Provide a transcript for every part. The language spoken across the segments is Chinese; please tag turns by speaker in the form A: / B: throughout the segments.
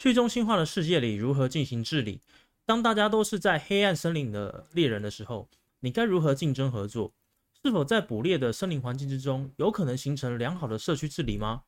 A: 去中心化的世界里如何进行治理？当大家都是在黑暗森林的猎人的时候，你该如何竞争合作？是否在捕猎的森林环境之中，有可能形成良好的社区治理吗？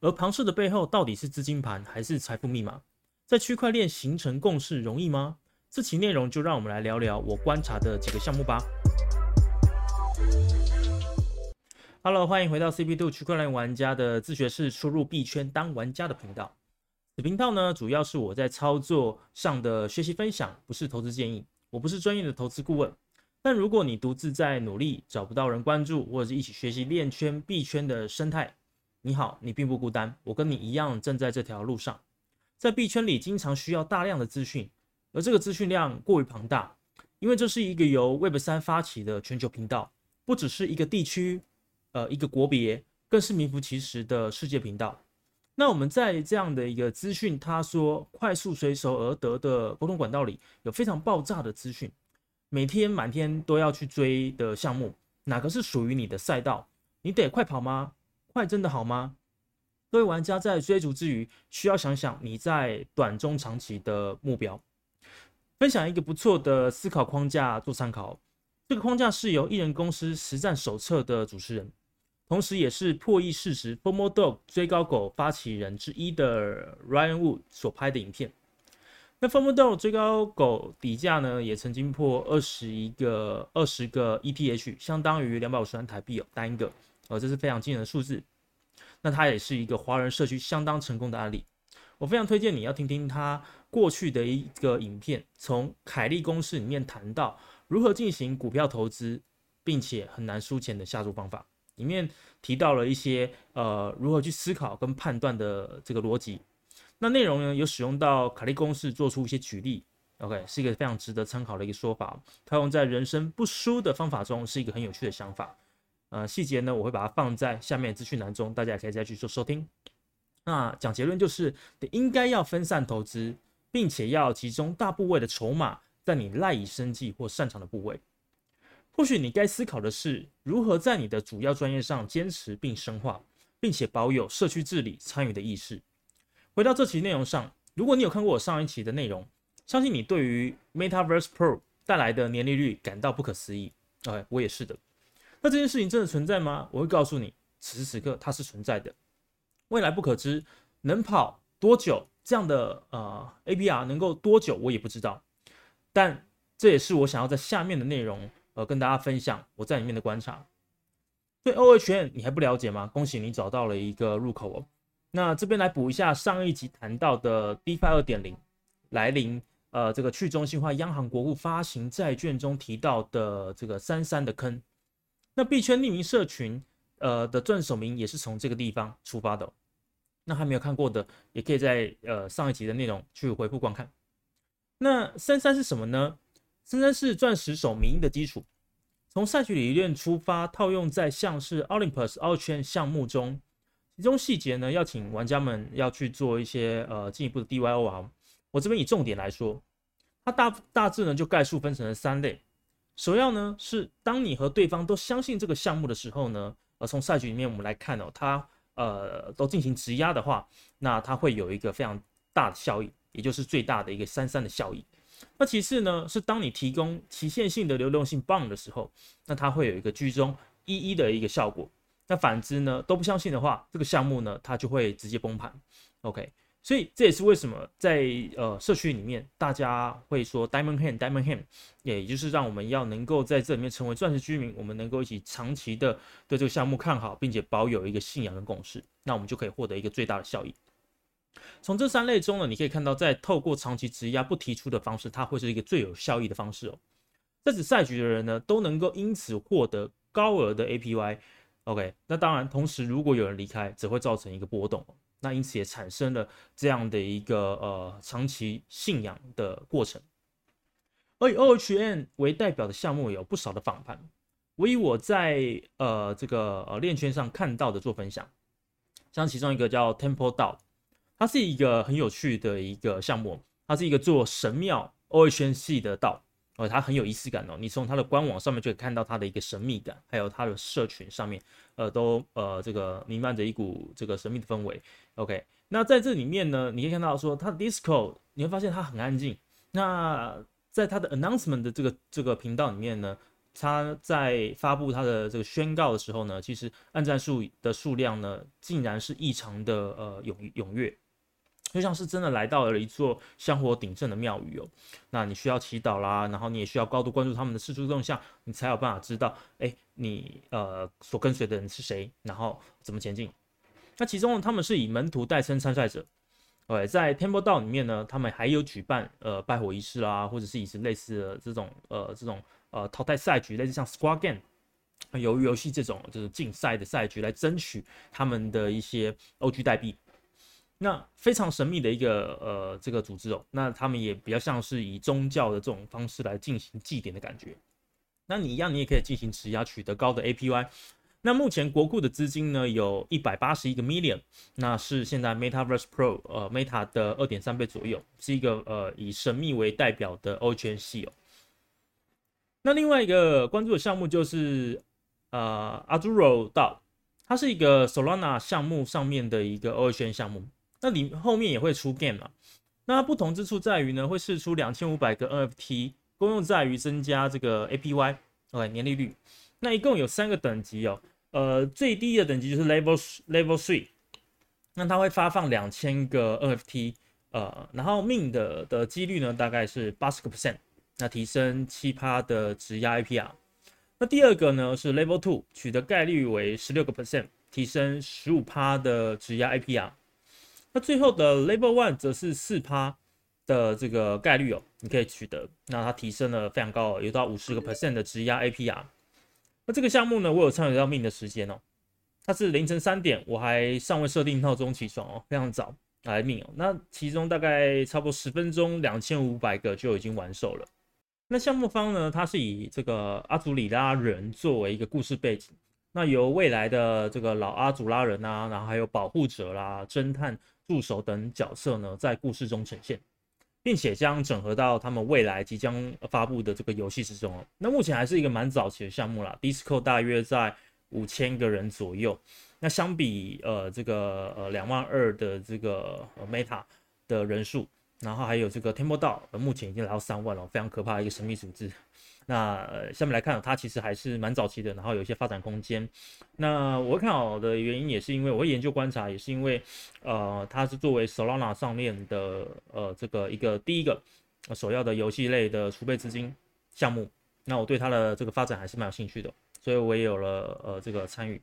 A: 而庞氏的背后到底是资金盘还是财富密码？在区块链形成共识容易吗？这期内容就让我们来聊聊我观察的几个项目吧。Hello，欢迎回到 CP Two 区块链玩家的自学式输入币圈当玩家的频道。此频道呢，主要是我在操作上的学习分享，不是投资建议。我不是专业的投资顾问。但如果你独自在努力，找不到人关注，或者是一起学习链圈、币圈的生态，你好，你并不孤单，我跟你一样正在这条路上。在币圈里，经常需要大量的资讯，而这个资讯量过于庞大，因为这是一个由 Web 三发起的全球频道，不只是一个地区，呃，一个国别，更是名副其实的世界频道。那我们在这样的一个资讯，他说快速随手而得的沟通管道里，有非常爆炸的资讯。每天满天都要去追的项目，哪个是属于你的赛道？你得快跑吗？快真的好吗？各位玩家在追逐之余，需要想想你在短中长期的目标。分享一个不错的思考框架做参考。这个框架是由艺人公司实战手册的主持人，同时也是破译事实 （FOMO Dog） 追高狗发起人之一的 Ryan Wood 所拍的影片。那 f o m o Dog 最高狗底价呢，也曾经破二十一个二十个 ETH，相当于两百五十万台币哦，单个，呃，这是非常惊人的数字。那它也是一个华人社区相当成功的案例。我非常推荐你要听听他过去的一个影片，从凯利公式里面谈到如何进行股票投资，并且很难输钱的下注方法，里面提到了一些呃如何去思考跟判断的这个逻辑。那内容呢，有使用到卡利公式做出一些举例，OK，是一个非常值得参考的一个说法。它用在人生不输的方法中，是一个很有趣的想法。呃，细节呢，我会把它放在下面资讯栏中，大家也可以再去做收听。那讲结论就是，应该要分散投资，并且要集中大部位的筹码在你赖以生计或擅长的部位。或许你该思考的是，如何在你的主要专业上坚持并深化，并且保有社区治理参与的意识。回到这期内容上，如果你有看过我上一期的内容，相信你对于 Metaverse Pro 带来的年利率感到不可思议。OK，我也是的。那这件事情真的存在吗？我会告诉你，此时此刻它是存在的，未来不可知，能跑多久？这样的呃 APR 能够多久？我也不知道。但这也是我想要在下面的内容跟大家分享我在里面的观察。对 OHN 你还不了解吗？恭喜你找到了一个入口哦。那这边来补一下上一集谈到的 DeFi 二点零来临，呃，这个去中心化央行国库发行债券中提到的这个三三的坑。那币圈匿名社群，呃的撰手名也是从这个地方出发的。那还没有看过的，也可以在呃上一集的内容去回复观看。那三三是什么呢？三三是钻石手名的基础，从赛局理论出发，套用在像是 Olympus 奥圈项目中。其中细节呢，要请玩家们要去做一些呃进一步的 DYO 啊。我这边以重点来说，它大大致呢就概述分成了三类。首要呢是当你和对方都相信这个项目的时候呢，呃从赛局里面我们来看哦，它呃都进行质押的话，那它会有一个非常大的效益，也就是最大的一个三三的效益。那其次呢是当你提供期限性的流动性棒的时候，那它会有一个居中一一的一个效果。那反之呢，都不相信的话，这个项目呢，它就会直接崩盘。OK，所以这也是为什么在呃社区里面，大家会说 Diamond Hand，Diamond Hand，也就是让我们要能够在这里面成为钻石居民，我们能够一起长期的对这个项目看好，并且保有一个信仰跟共识，那我们就可以获得一个最大的效益。从这三类中呢，你可以看到，在透过长期质押不提出的方式，它会是一个最有效益的方式哦。在此赛局的人呢，都能够因此获得高额的 APY。OK，那当然，同时如果有人离开，只会造成一个波动，那因此也产生了这样的一个呃长期信仰的过程。而以 OHN 为代表的项目有不少的访谈，我以我在呃这个呃链圈上看到的做分享，像其中一个叫 Temple DAO，它是一个很有趣的一个项目，它是一个做神庙 OHN 系的道。呃，它很有仪式感哦。你从它的官网上面就可以看到它的一个神秘感，还有它的社群上面，呃，都呃这个弥漫着一股这个神秘的氛围。OK，那在这里面呢，你可以看到说它的 disco，你会发现它很安静。那在它的 Announcement 的这个这个频道里面呢，它在发布它的这个宣告的时候呢，其实按赞数的数量呢，竟然是异常的呃踊踊跃。就像是真的来到了一座香火鼎盛的庙宇哦，那你需要祈祷啦，然后你也需要高度关注他们的事出动向，你才有办法知道，哎，你呃所跟随的人是谁，然后怎么前进。那其中呢，他们是以门徒代称参赛者，对，在天波道里面呢，他们还有举办呃拜火仪式啦，或者是以类似的这种呃这种呃淘汰赛局，类似像 Squad Game 鱿鱼游戏这种就是竞赛的赛局来争取他们的一些 OG 代币。那非常神秘的一个呃这个组织哦，那他们也比较像是以宗教的这种方式来进行祭典的感觉。那你一样，你也可以进行质押，取得高的 APY。那目前国库的资金呢，有一百八十一个 million，那是现在 MetaVerse Pro 呃 Meta 的二点三倍左右，是一个呃以神秘为代表的 O 圈系哦。那另外一个关注的项目就是呃 Azuro 道，它是一个 Solana 项目上面的一个 O 圈项目。那你后面也会出 game 嘛？那不同之处在于呢，会试出两千五百个 NFT，功用在于增加这个 APY，OK 年利率。那一共有三个等级哦，呃，最低的等级就是 Level Level Three，那它会发放两千个 NFT，呃，然后命的的几率呢大概是八十个 percent，那提升七趴的质押 APR。那第二个呢是 Level Two，取得概率为十六个 percent，提升十五趴的质押 APR。那最后的 Level One 则是四趴的这个概率哦，你可以取得，那它提升了非常高，有到五十个 percent 的质押 APR。那这个项目呢，我有参与到命的时间哦，它是凌晨三点，我还尚未设定闹钟起床哦，非常早来命哦。那其中大概差不多十分钟，两千五百个就已经完售了。那项目方呢，它是以这个阿祖里拉人作为一个故事背景，那由未来的这个老阿祖拉人啊，然后还有保护者啦、侦探。助手等角色呢，在故事中呈现，并且将整合到他们未来即将发布的这个游戏之中哦。那目前还是一个蛮早期的项目啦，Disco 大约在五千个人左右。那相比呃这个呃两万二的这个 Meta 的人数，然后还有这个 Temple 道，目前已经来到三万了，非常可怕的一个神秘组织。那下面来看，它其实还是蛮早期的，然后有一些发展空间。那我看好的原因也是因为我会研究观察，也是因为，呃，它是作为 Solana 上面的呃这个一个第一个首要的游戏类的储备资金项目。那我对它的这个发展还是蛮有兴趣的，所以我也有了呃这个参与。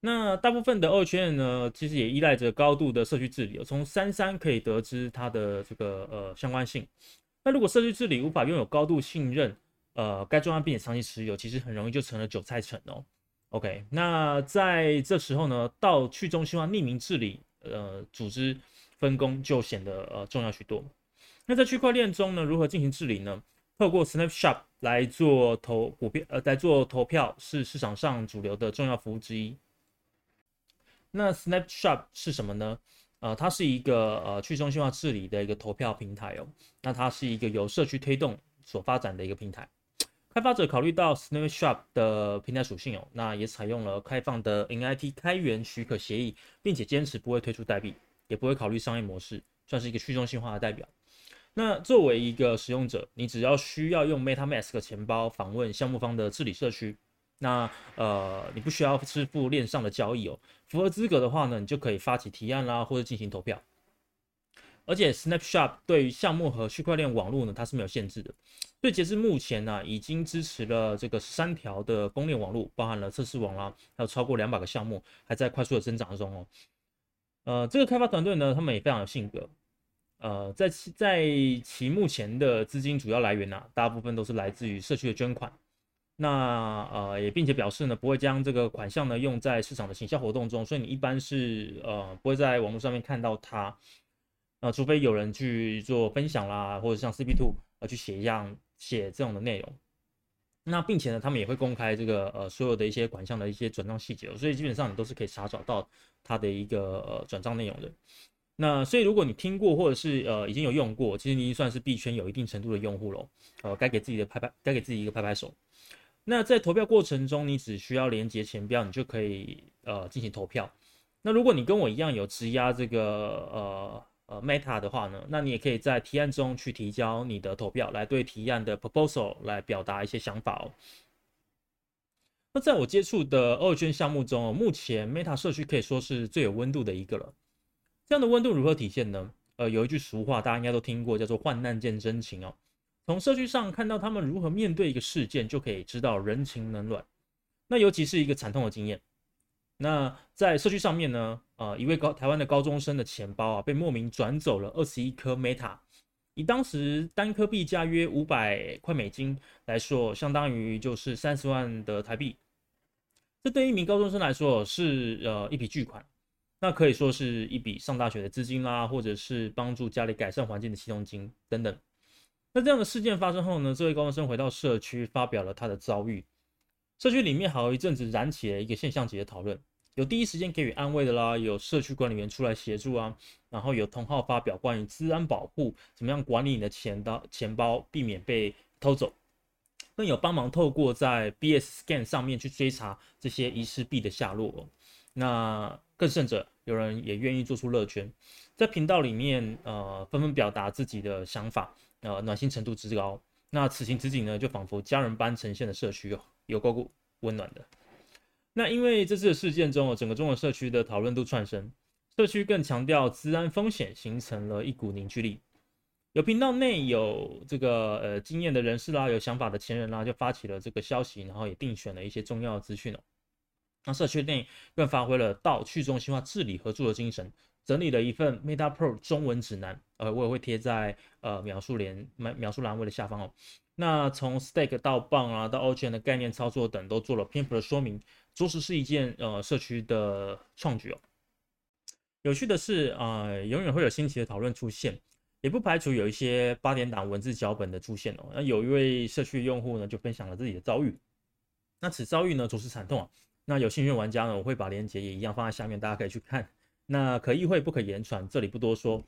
A: 那大部分的二圈呢，其实也依赖着高度的社区治理，从三三可以得知它的这个呃相关性。那如果社区治理无法拥有高度信任，呃，该专案并且长期持有，其实很容易就成了韭菜城哦。OK，那在这时候呢，到去中心化匿名治理，呃，组织分工就显得呃重要许多。那在区块链中呢，如何进行治理呢？透过 Snapshot 来做投股票，呃，来做投票是市场上主流的重要服务之一。那 Snapshot 是什么呢？呃，它是一个呃去中心化治理的一个投票平台哦。那它是一个由社区推动所发展的一个平台。开发者考虑到 Snapshot 的平台属性哦，那也采用了开放的 NIT 开源许可协议，并且坚持不会推出代币，也不会考虑商业模式，算是一个去中心化的代表。那作为一个使用者，你只要需要用 MetaMask 钱包访问项目方的治理社区。那呃，你不需要支付链上的交易哦。符合资格的话呢，你就可以发起提案啦，或者进行投票。而且 Snapshot 对于项目和区块链网络呢，它是没有限制的。所以截至目前呢，已经支持了这个三条的公链网络，包含了测试网啦，还有超过两百个项目还在快速的增长中哦。呃，这个开发团队呢，他们也非常有性格。呃，在其在其目前的资金主要来源呢，大部分都是来自于社区的捐款。那呃也并且表示呢，不会将这个款项呢用在市场的行销活动中，所以你一般是呃不会在网络上面看到它，呃除非有人去做分享啦，或者像 CP Two 呃去写一样写这种的内容。那并且呢，他们也会公开这个呃所有的一些款项的一些转账细节，所以基本上你都是可以查找到它的一个呃转账内容的。那所以如果你听过或者是呃已经有用过，其实你已经算是币圈有一定程度的用户了，呃该给自己的拍拍，该给自己一个拍拍手。那在投票过程中，你只需要连接钱标，你就可以呃进行投票。那如果你跟我一样有质押这个呃呃 Meta 的话呢，那你也可以在提案中去提交你的投票，来对提案的 proposal 来表达一些想法哦。那在我接触的二圈项目中，目前 Meta 社区可以说是最有温度的一个了。这样的温度如何体现呢？呃，有一句俗话大家应该都听过，叫做“患难见真情”哦。从社区上看到他们如何面对一个事件，就可以知道人情冷暖。那尤其是一个惨痛的经验。那在社区上面呢，呃，一位高台湾的高中生的钱包啊，被莫名转走了二十一颗 Meta。以当时单颗币价约五百块美金来说，相当于就是三十万的台币。这对一名高中生来说是呃一笔巨款，那可以说是一笔上大学的资金啦，或者是帮助家里改善环境的启动金等等。那这样的事件发生后呢，这位高中生回到社区发表了他的遭遇。社区里面好一阵子燃起了一个现象级的讨论，有第一时间给予安慰的啦，有社区管理员出来协助啊，然后有同号发表关于治安保护，怎么样管理你的钱包，钱包避免被偷走。更有帮忙透过在 BS Scan 上面去追查这些遗失币的下落。那更甚者，有人也愿意做出乐捐，在频道里面，呃，纷纷表达自己的想法，呃，暖心程度之高。那此情此景呢，就仿佛家人般呈现的社区哦，有够温暖的。那因为这次事件中哦，整个中文社区的讨论度窜升，社区更强调治安风险，形成了一股凝聚力。有频道内有这个呃经验的人士啦，有想法的前人啦，就发起了这个消息，然后也定选了一些重要的资讯哦。那社区内更发挥了到去中心化治理合作的精神，整理了一份 Meta Pro 中文指南，呃，我也会贴在呃描述连描描述栏位的下方哦。那从 Stake 到棒啊，到 o c n 的概念操作等，都做了篇幅的说明，着实是一件呃社区的创举哦。有趣的是啊，永远会有新奇的讨论出现。也不排除有一些八点档文字脚本的出现哦。那有一位社区用户呢，就分享了自己的遭遇。那此遭遇呢，着实惨痛啊。那有兴趣的玩家呢，我会把链接也一样放在下面，大家可以去看。那可意会不可言传，这里不多说。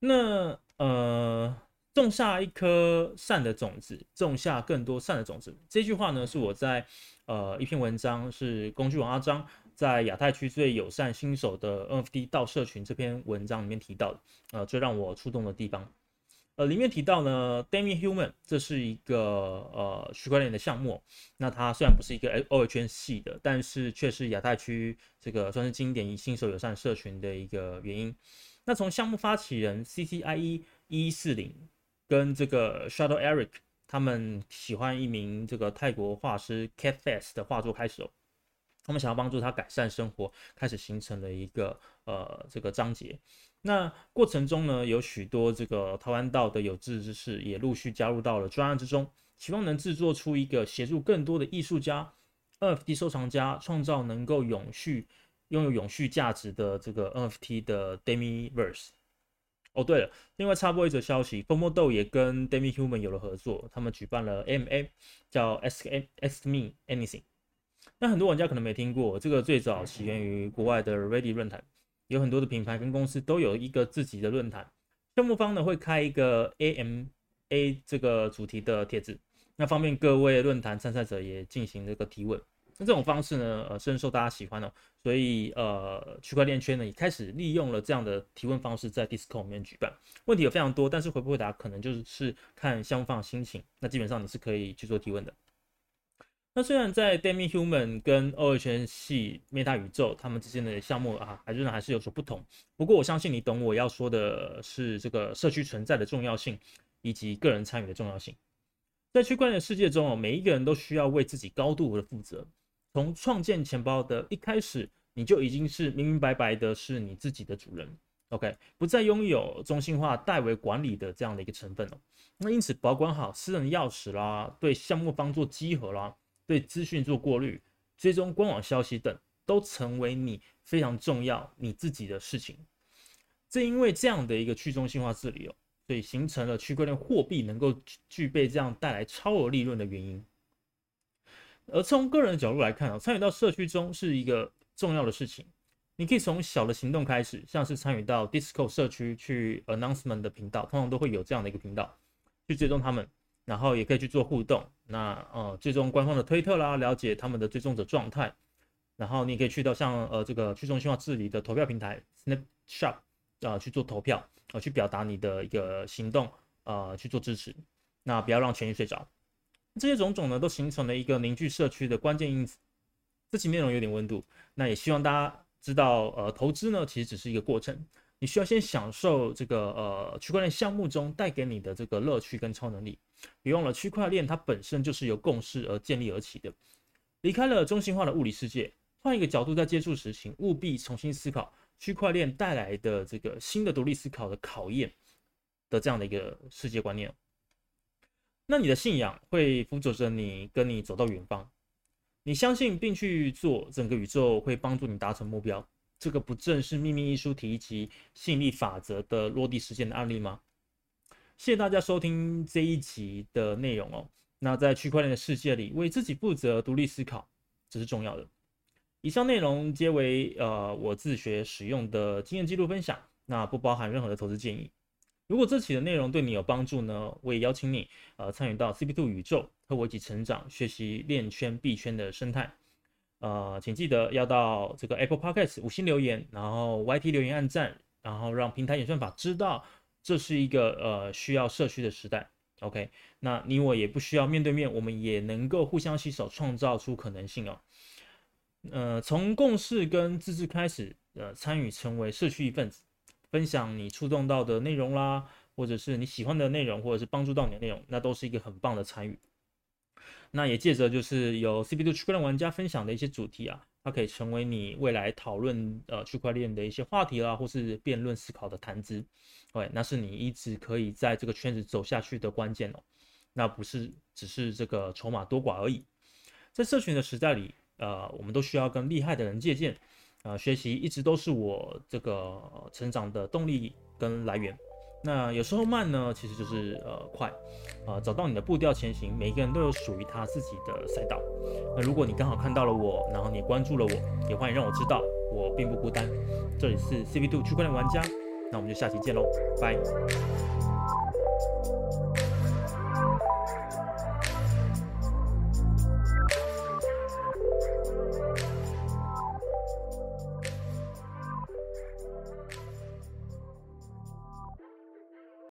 A: 那呃，种下一颗善的种子，种下更多善的种子。这句话呢，是我在呃一篇文章，是工具王阿张。在亚太区最友善新手的 NFT 到社群这篇文章里面提到的，呃，最让我触动的地方，呃，里面提到呢，Demi Human 这是一个呃区块链的项目，那它虽然不是一个 O 圈系的，但是却是亚太区这个算是经典新手友善社群的一个原因。那从项目发起人 CCIE 一四零跟这个 Shadow Eric 他们喜欢一名这个泰国画师 Cat Face 的画作开始哦。他们想要帮助他改善生活，开始形成了一个呃这个章节。那过程中呢，有许多这个台湾道的有志之士也陆续加入到了专案之中，希望能制作出一个协助更多的艺术家、NFT 收藏家创造能够永续、拥有永续价值的这个 NFT 的 Demi Verse。哦，对了，另外插播一则消息 f o m o d o 也跟 Demi Human 有了合作，他们举办了 MA，叫 Ask Ask Me Anything。那很多玩家可能没听过，这个最早起源于国外的 Ready 论坛，有很多的品牌跟公司都有一个自己的论坛，项目方呢会开一个 AMA 这个主题的帖子，那方便各位论坛参赛者也进行这个提问。那这种方式呢，呃，深受大家喜欢哦，所以呃，区块链圈呢也开始利用了这样的提问方式在 Discord 里面举办。问题有非常多，但是回不回答可能就是看相方的心情。那基本上你是可以去做提问的。那虽然在 Demi Human 跟二圈系 Meta 宇宙他们之间的项目啊，还仍然还是有所不同。不过我相信你懂我要说的是这个社区存在的重要性，以及个人参与的重要性。在区块链世界中哦，每一个人都需要为自己高度的负责。从创建钱包的一开始，你就已经是明明白白的是你自己的主人。OK，不再拥有中心化代为管理的这样的一个成分哦。那因此保管好私人钥匙啦，对项目方做稽核啦。对资讯做过滤、追踪官网消息等，都成为你非常重要你自己的事情。正因为这样的一个去中心化治理哦，所以形成了区块链货币能够具备这样带来超额利润的原因。而从个人的角度来看啊，参与到社区中是一个重要的事情。你可以从小的行动开始，像是参与到 Discord 社区去 Announcement 的频道，通常都会有这样的一个频道去追踪他们。然后也可以去做互动，那呃，追踪官方的推特啦，了解他们的追踪者状态。然后你可以去到像呃这个去中心化治理的投票平台 Snapshot 啊去做投票啊，去表达你的一个行动啊去做支持。那不要让权益睡着。这些种种呢，都形成了一个凝聚社区的关键因子。这期内容有点温度，那也希望大家知道，呃，投资呢其实只是一个过程。你需要先享受这个呃区块链项目中带给你的这个乐趣跟超能力。别忘了，区块链它本身就是由共识而建立而起的。离开了中心化的物理世界，换一个角度在接触时，请务必重新思考区块链带来的这个新的独立思考的考验的这样的一个世界观念。那你的信仰会辅佐着你，跟你走到远方。你相信并去做，整个宇宙会帮助你达成目标。这个不正是秘密一书提及吸引力法则的落地实践的案例吗？谢谢大家收听这一集的内容哦。那在区块链的世界里，为自己负责，独立思考，这是重要的。以上内容皆为呃我自学使用的经验记录分享，那不包含任何的投资建议。如果这期的内容对你有帮助呢，我也邀请你呃参与到 CP2 宇宙，和我一起成长，学习链圈币圈的生态。呃，请记得要到这个 Apple Podcast 五星留言，然后 YT 留言按赞，然后让平台演算法知道这是一个呃需要社区的时代。OK，那你我也不需要面对面，我们也能够互相携手，创造出可能性哦。呃，从共识跟自治开始，呃，参与成为社区一份子，分享你触动到的内容啦，或者是你喜欢的内容，或者是帮助到你的内容，那都是一个很棒的参与。那也借着就是有 CP2 区块链玩家分享的一些主题啊，它可以成为你未来讨论呃区块链的一些话题啦，或是辩论思考的谈资。对，那是你一直可以在这个圈子走下去的关键哦。那不是只是这个筹码多寡而已。在社群的时代里，呃，我们都需要跟厉害的人借鉴，呃，学习一直都是我这个成长的动力跟来源。那有时候慢呢，其实就是呃快，啊找到你的步调前行，每个人都有属于他自己的赛道。那如果你刚好看到了我，然后你关注了我，也欢迎让我知道我并不孤单。这里是 CP2 区块链玩家，那我们就下期见喽，拜。